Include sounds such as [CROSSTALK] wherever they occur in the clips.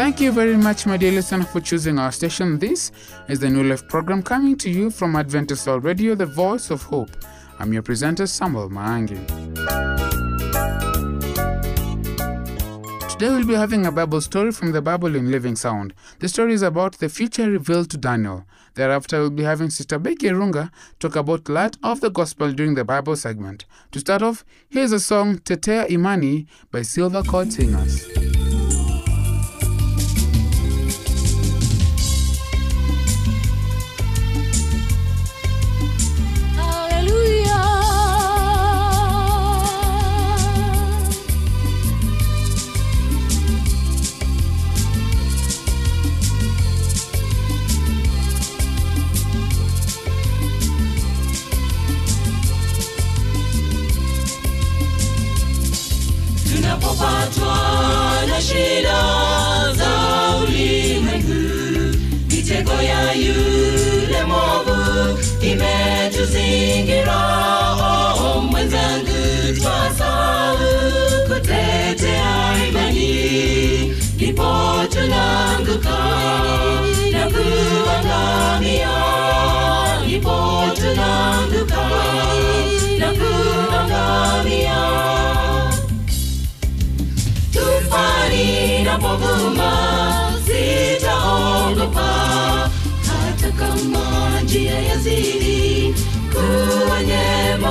Thank you very much, my dear listener, for choosing our station. This is the New Life program coming to you from Adventist World Radio, the voice of hope. I'm your presenter, Samuel Maangi. Today we'll be having a Bible story from the Bible in Living Sound. The story is about the future revealed to Daniel. Thereafter, we'll be having Sister Becky Runga talk about light of the gospel during the Bible segment. To start off, here's a song, Tetea Imani, by Silver Chord Singers.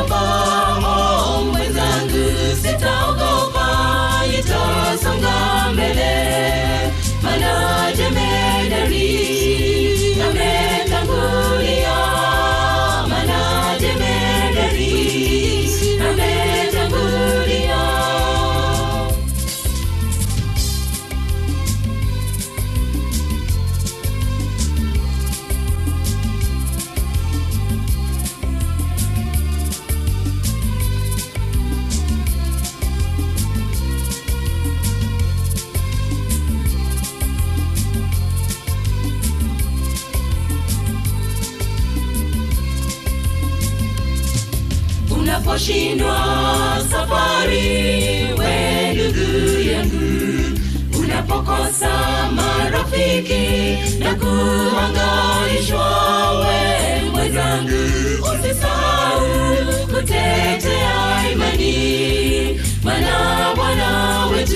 baba. Marafiki na kuhangaishwa we mwenzangu. Usisahau kutetea imani. Mana bwana wetu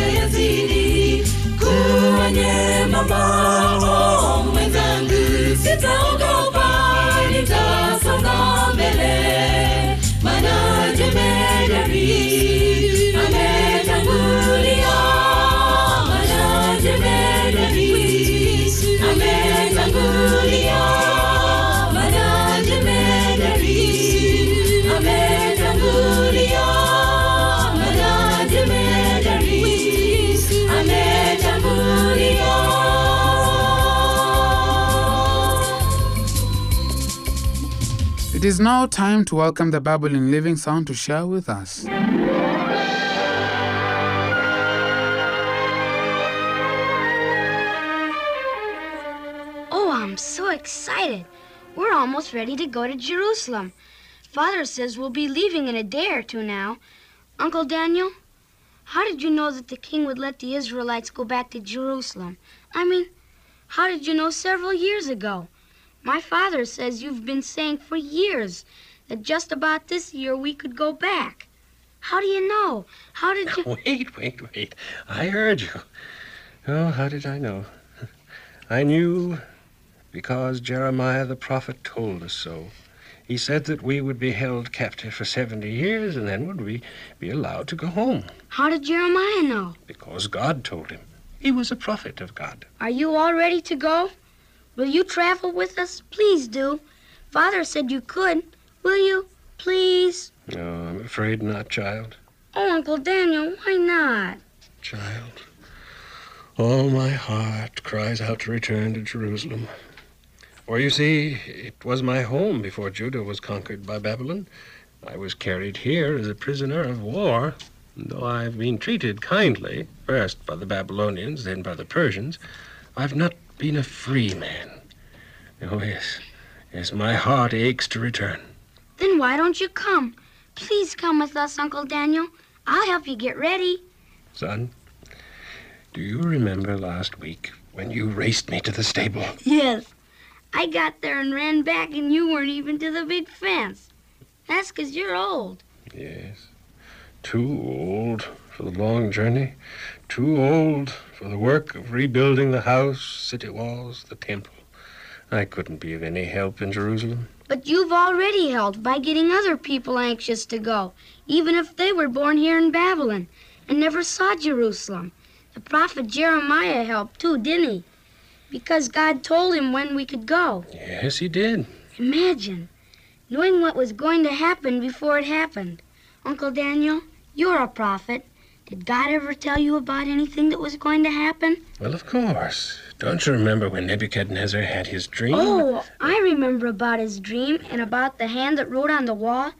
yazidi kuwa nyembamba oh, mwenzangu sitaogopa nitasonga mbele. Mana jemedari is now time to welcome the in Living Sound to share with us. Oh, I'm so excited. We're almost ready to go to Jerusalem. Father says we'll be leaving in a day or two now. Uncle Daniel, how did you know that the king would let the Israelites go back to Jerusalem? I mean, how did you know several years ago? My father says you've been saying for years that just about this year we could go back. How do you know? How did you. [LAUGHS] Wait, wait, wait. I heard you. Oh, how did I know? I knew because Jeremiah the prophet told us so. He said that we would be held captive for 70 years and then would we be allowed to go home How did Jeremiah know? because God told him. He was a prophet of God. Are you all ready to go? Will you travel with us? Please do. Father said you could. Will you? Please? No, I'm afraid not, child. Oh, Uncle Daniel, why not? Child. All my heart cries out to return to Jerusalem. For you see, it was my home before Judah was conquered by Babylon. I was carried here as a prisoner of war. and Though I've been treated kindly, first by the Babylonians, then by the Persians, I've not been a free man. Oh, yes. Yes, my heart aches to return. Then why don't you come? Please come with us, Uncle Daniel. I'll help you get ready. Son, do you remember last week when you raced me to the stable? Yes. I got there and ran back, and you weren't even to the big fence. That's 'cause you're old. Yes. Too old for the long journey. Too old for the work of rebuilding the house, city walls, the temple. I couldn't be of any help in Jerusalem. But you've already helped by getting other people anxious to go, even if they were born here in Babylon and never saw Jerusalem. The prophet Jeremiah helped too, didn't he? Because God told him when we could go. Yes, he did. Imagine knowing what was going to happen before it happened. Uncle Daniel, you're a prophet. Did God ever tell you about anything that was going to happen? Well, of course. Don't you remember when Nebuchadnezzar had his dream? Oh, I remember about his dream and about the hand that wrote on the wall.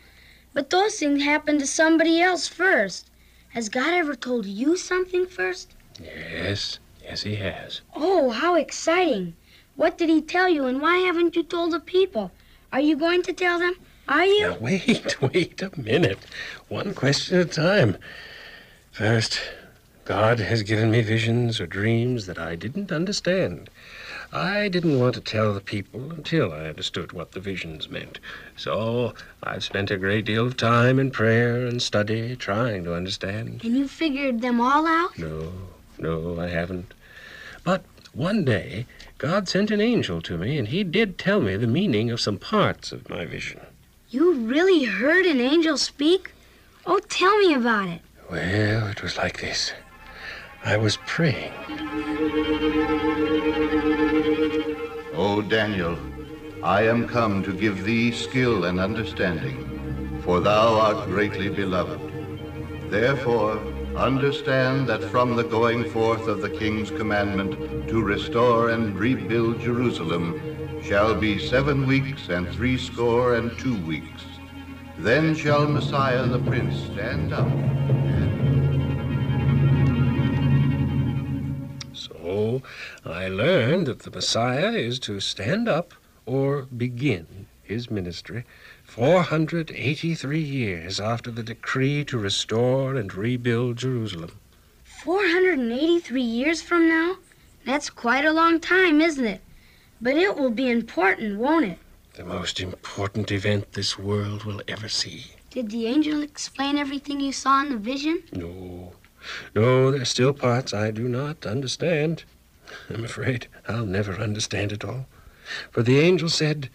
But those things happened to somebody else first. Has God ever told you something first? Yes, yes, he has. Oh, how exciting. What did he tell you and why haven't you told the people? Are you going to tell them? Are you? Now, [LAUGHS] wait, wait a minute. One question at a time. First, God has given me visions or dreams that I didn't understand. I didn't want to tell the people until I understood what the visions meant. So I've spent a great deal of time in prayer and study trying to understand. And you figured them all out? No, no, I haven't. But one day, God sent an angel to me, and he did tell me the meaning of some parts of my vision. You really heard an angel speak? Oh, tell me about it. Well, it was like this. I was praying. O Daniel, I am come to give thee skill and understanding, for thou art greatly beloved. Therefore, understand that from the going forth of the king's commandment to restore and rebuild Jerusalem shall be seven weeks and threescore and two weeks. Then shall Messiah the Prince stand up. I learned that the Messiah is to stand up or begin his ministry 483 years after the decree to restore and rebuild Jerusalem. 483 years from now? That's quite a long time, isn't it? But it will be important, won't it? The most important event this world will ever see. Did the angel explain everything you saw in the vision? No, No, there's still parts I do not understand. [LAUGHS] I'm afraid I'll never understand it all. For the angel said,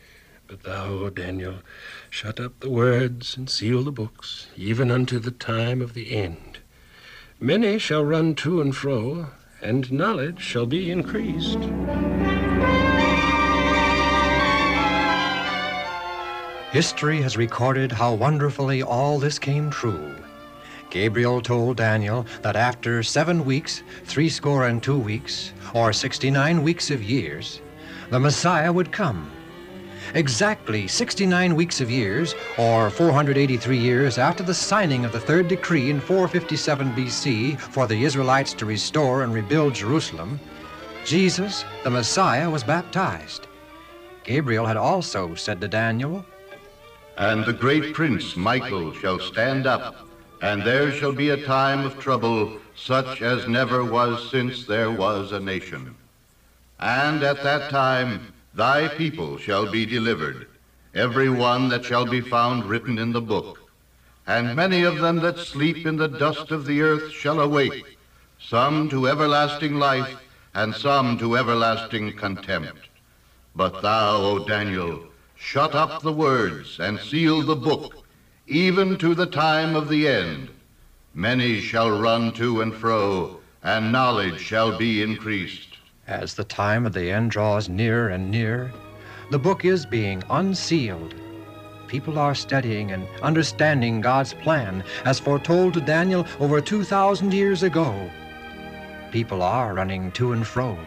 But thou, O Daniel, shut up the words and seal the books, even unto the time of the end. Many shall run to and fro, and knowledge shall be increased. History has recorded how wonderfully all this came true. Gabriel told Daniel that after seven weeks, threescore and two weeks, or 69 weeks of years, the Messiah would come. Exactly 69 weeks of years, or 483 years after the signing of the third decree in 457 BC for the Israelites to restore and rebuild Jerusalem, Jesus, the Messiah, was baptized. Gabriel had also said to Daniel, And the great prince Michael shall stand up, and there shall be a time of trouble such as never was since there was a nation. And at that time thy people shall be delivered, every one that shall be found written in the book. And many of them that sleep in the dust of the earth shall awake, some to everlasting life, and some to everlasting contempt. But thou, O Daniel, shut up the words and seal the book, even to the time of the end. Many shall run to and fro, and knowledge shall be increased. As the time of the end draws nearer and nearer, the book is being unsealed. People are studying and understanding God's plan as foretold to Daniel over 2,000 years ago. People are running to and fro.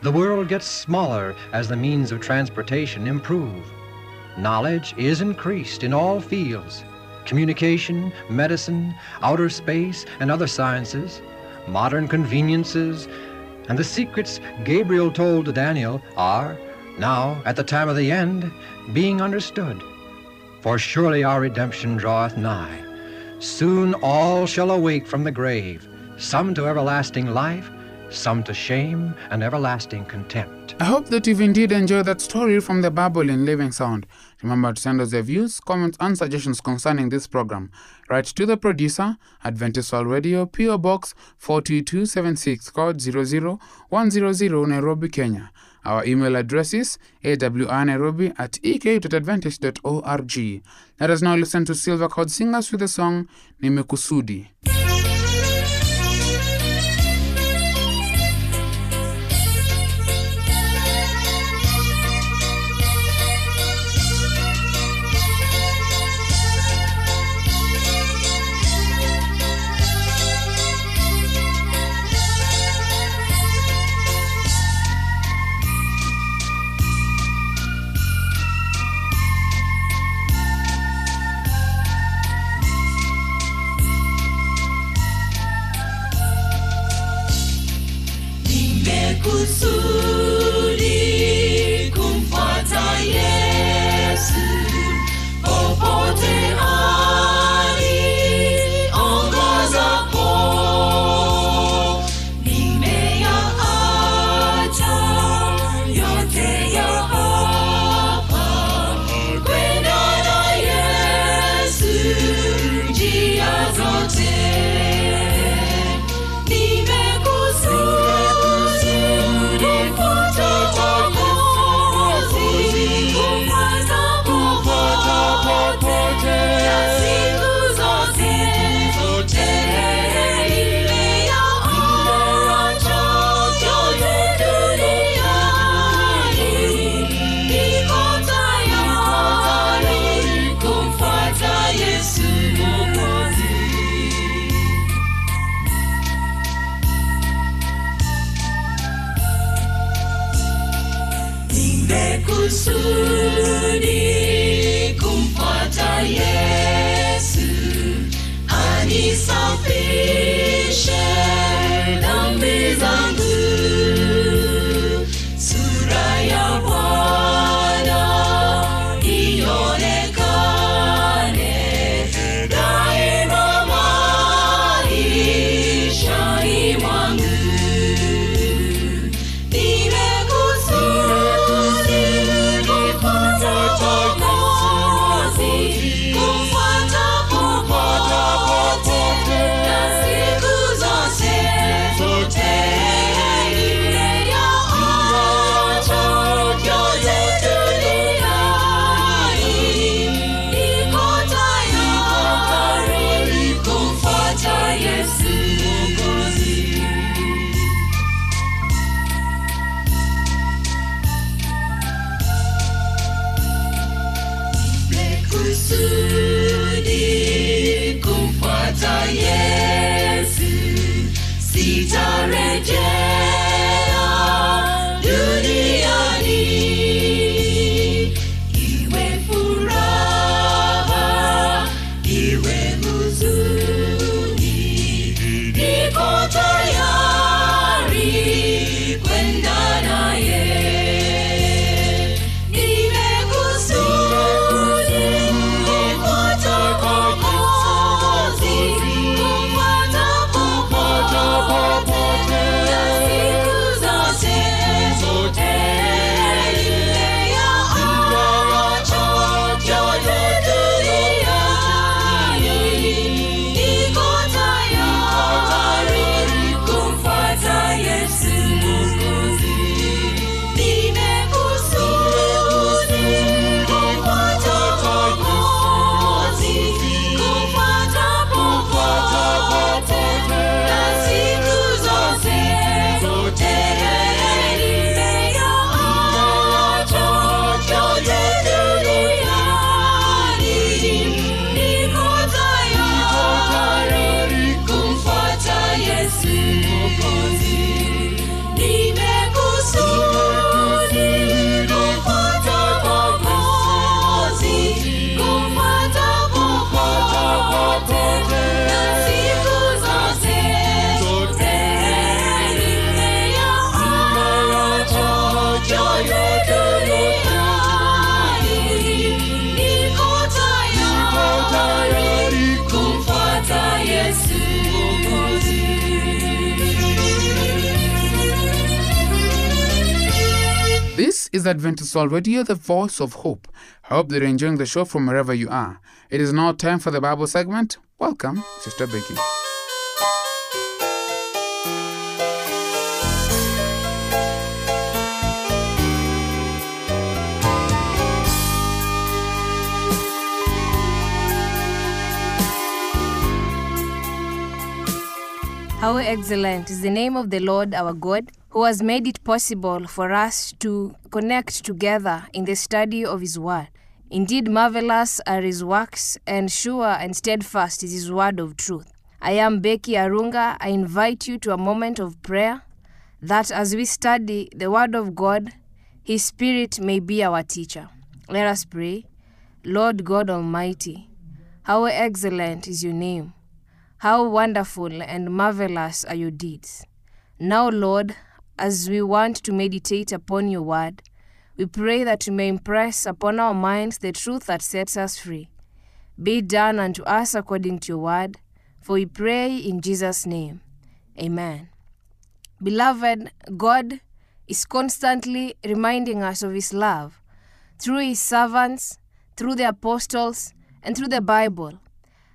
The world gets smaller as the means of transportation improve. Knowledge is increased in all fields communication, medicine, outer space, and other sciences, modern conveniences, and the secrets Gabriel told Daniel are, now, at the time of the end, being understood. For surely our redemption draweth nigh. Soon all shall awake from the grave, some to everlasting life, some to shame and everlasting contempt. I hope that you've indeed enjoyed that story from the Bible in Living Sound. Remember to send us your views, comments, and suggestions concerning this program. Write to the producer, Adventist World Radio, PO Box 42276, code 00100, Nairobi, Kenya. Our email address is awrnairobi at ek.adventist.org. Let us now listen to Silver Chord Singers with the song Nimekusudi. kusudi Yesu sitarejea. Is Adventist World Radio, the voice of hope. I hope that you're enjoying the show from wherever you are. It is now time for the Bible segment. Welcome, Sister Becky. How excellent is the name of the Lord our God, who has made it possible for us to connect together in the study of His Word. Indeed, marvelous are His works, and sure and steadfast is His word of truth. I am Becky Arunga. I invite you to a moment of prayer that as we study the Word of God, His Spirit may be our teacher. Let us pray. Lord God Almighty, how excellent is your name. How wonderful and marvelous are your deeds. Now, Lord, as we want to meditate upon your word, we pray that you may impress upon our minds the truth that sets us free. Be done unto us according to your word, for we pray in Jesus' name. Amen. Beloved, God is constantly reminding us of his love through his servants, through the apostles, and through the Bible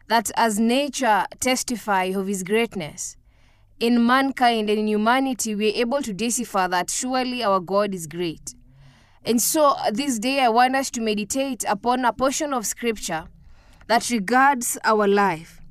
that as nature testify of his greatness, in mankind and in humanity we are able to decipher that surely our God is great. And so this day I want us to meditate upon a portion of scripture that regards our life,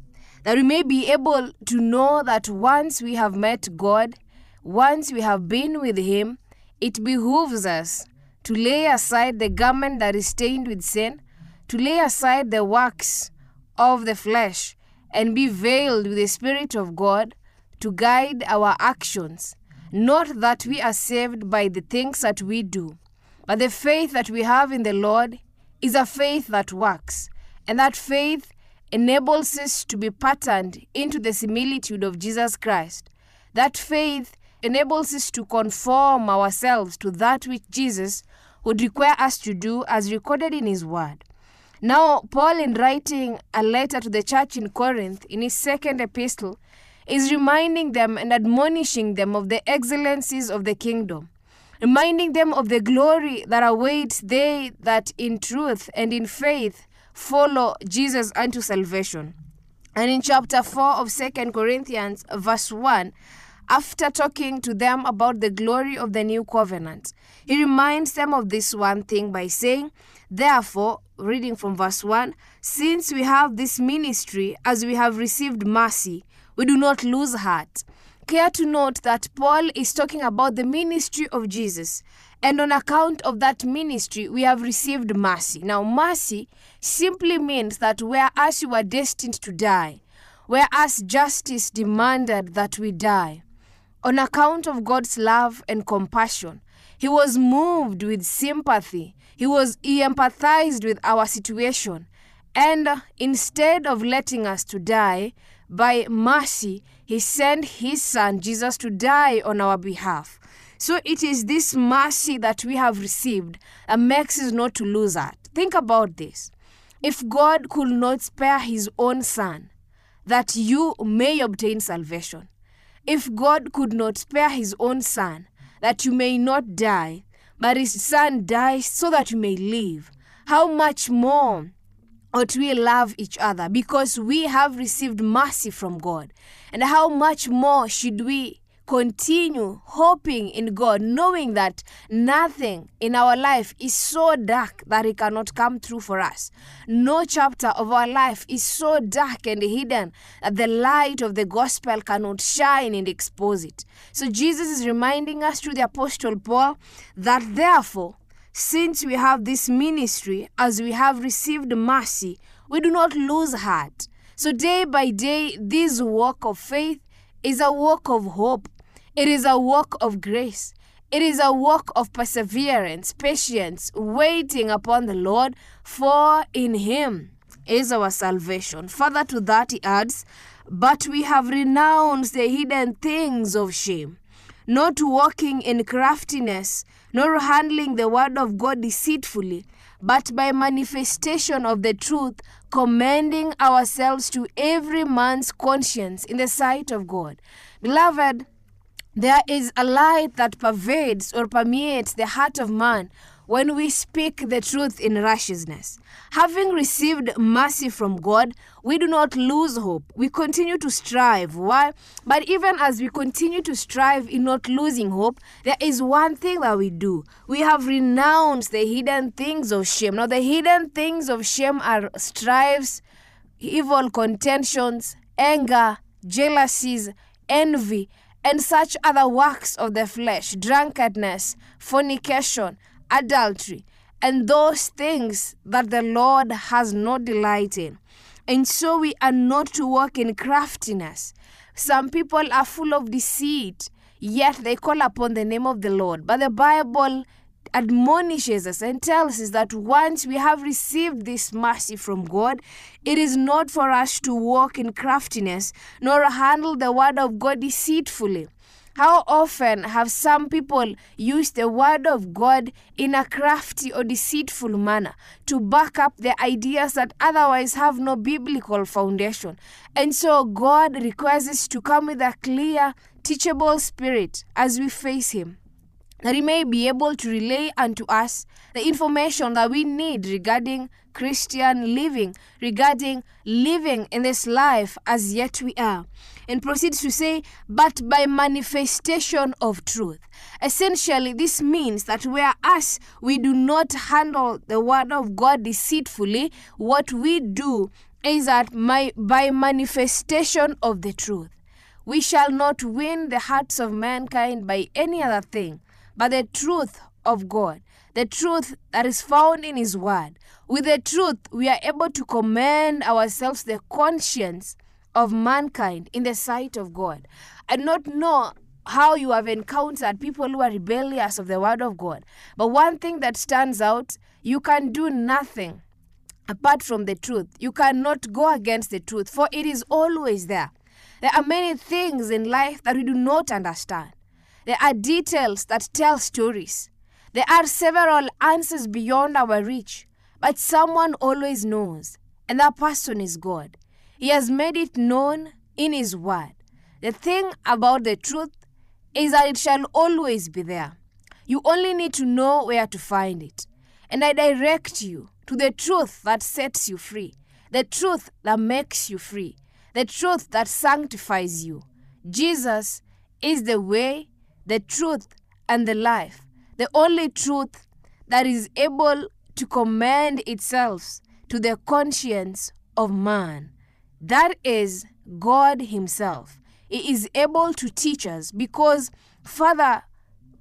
that we may be able to know that once we have met God, once we have been with him, it behooves us to lay aside the garment that is stained with sin, to lay aside the works of the flesh and be veiled with the Spirit of God to guide our actions. Not that we are saved by the things that we do, but the faith that we have in the Lord is a faith that works, and that faith enables us to be patterned into the similitude of Jesus Christ. That faith enables us to conform ourselves to that which Jesus would require us to do as recorded in His Word. Now, Paul, in writing a letter to the church in Corinth, in his second epistle, is reminding them and admonishing them of the excellencies of the kingdom, reminding them of the glory that awaits they that in truth and in faith follow Jesus unto salvation. And in chapter 4 of Second Corinthians, verse 1, after talking to them about the glory of the new covenant, he reminds them of this one thing by saying, Therefore, reading from verse 1 Since we have this ministry, as we have received mercy, we do not lose heart. Care to note that Paul is talking about the ministry of Jesus, and on account of that ministry, we have received mercy. Now, mercy simply means that whereas you were destined to die, whereas justice demanded that we die, on account of God's love and compassion, he was moved with sympathy. He was he empathized with our situation. And uh, instead of letting us to die, by mercy, he sent his son Jesus to die on our behalf. So it is this mercy that we have received that makes us not to lose heart. Think about this. If God could not spare his own son, that you may obtain salvation, if God could not spare his own son, that you may not die, but his son dies so that you may live, how much more ought we love each other because we have received mercy from God? And how much more should we continue hoping in God, knowing that nothing in our life is so dark that it cannot come through for us. No chapter of our life is so dark and hidden that the light of the gospel cannot shine and expose it. So Jesus is reminding us through the Apostle Paul that therefore, since we have this ministry, as we have received mercy, we do not lose heart. So, day by day, this walk of faith is a walk of hope. It is a walk of grace. It is a walk of perseverance, patience, waiting upon the Lord, for in Him is our salvation. Further to that, he adds, But we have renounced the hidden things of shame, not walking in craftiness, nor handling the word of God deceitfully, but by manifestation of the truth, commending ourselves to every man's conscience in the sight of God. Beloved, There is a light that pervades or permeates the heart of man when we speak the truth in righteousness. Having received mercy from God, we do not lose hope. We continue to strive. Why? But even as we continue to strive in not losing hope, there is one thing that we do. We have renounced the hidden things of shame. Now, the hidden things of shame are strives, evil contentions, anger, jealousies, envy, and such other works of the flesh, drunkenness, fornication, adultery, and those things that the Lord has no delight in. And so we are not to walk in craftiness. Some people are full of deceit, yet they call upon the name of the Lord. But the Bible admonishes us and tells us that once we have received this mercy from God, it is not for us to walk in craftiness nor handle the word of God deceitfully. How often have some people used the word of God in a crafty or deceitful manner to back up their ideas that otherwise have no biblical foundation? And so God requires us to come with a clear, teachable spirit as we face Him that he may be able to relay unto us the information that we need regarding Christian living, regarding living in this life as yet we are. And proceeds to say, but by manifestation of truth. Essentially, this means that whereas we do not handle the word of God deceitfully, what we do is that my, by manifestation of the truth. We shall not win the hearts of mankind by any other thing but the truth of God, the truth that is found in His Word. With the truth, we are able to command ourselves the conscience of mankind in the sight of God. I do not know how you have encountered people who are rebellious of the Word of God, but one thing that stands out you can do nothing apart from the truth. You cannot go against the truth, for it is always there. There are many things in life that we do not understand. There are details that tell stories. There are several answers beyond our reach, but someone always knows, and that person is God. He has made it known in His Word. The thing about the truth is that it shall always be there. You only need to know where to find it. And I direct you to the truth that sets you free, the truth that makes you free, the truth that sanctifies you. Jesus is the way, the truth, and the life, the only truth that is able to commend itself to the conscience of man. That is God Himself. He is able to teach us because, Father,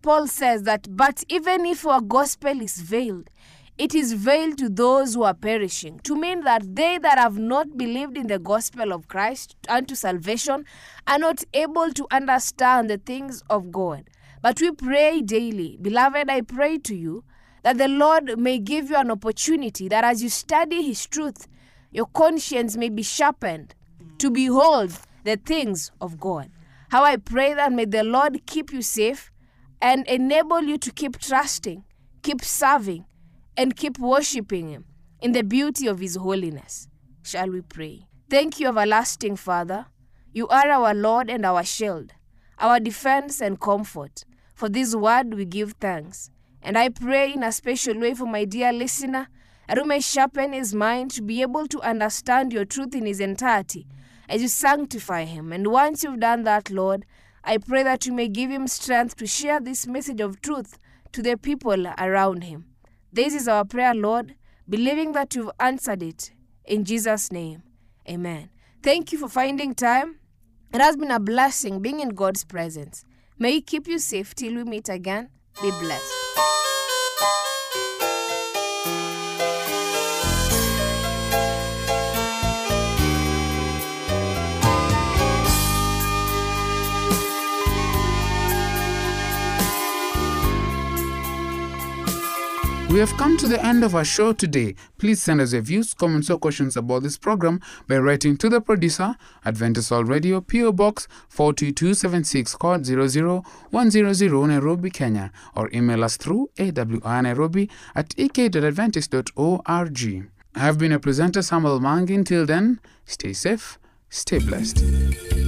Paul says that, but even if our gospel is veiled, it is veiled to those who are perishing, to mean that they that have not believed in the gospel of Christ unto salvation are not able to understand the things of God. But we pray daily. Beloved, I pray to you that the Lord may give you an opportunity that as you study His truth, your conscience may be sharpened to behold the things of God. How I pray that may the Lord keep you safe and enable you to keep trusting, keep serving, and keep worshiping Him in the beauty of His holiness. Shall we pray? Thank you, everlasting Father. You are our Lord and our shield, our defense and comfort. For this word we give thanks. And I pray in a special way for my dear listener may sharpen his mind to be able to understand your truth in his entirety as you sanctify him. And once you've done that, Lord, I pray that you may give him strength to share this message of truth to the people around him. This is our prayer, Lord, believing that you've answered it. In Jesus' name, amen. Thank you for finding time. It has been a blessing being in God's presence. May He keep you safe till we meet again. Be blessed. We have come to the end of our show today. Please send us your views, comments, or questions about this program by writing to the producer, Adventist World Radio, PO Box 42276, code 00100, Nairobi, Kenya, or email us through awrnairobi at ek.adventist.org. I have been a presenter, Samuel Mangi. Until then, stay safe, stay blessed.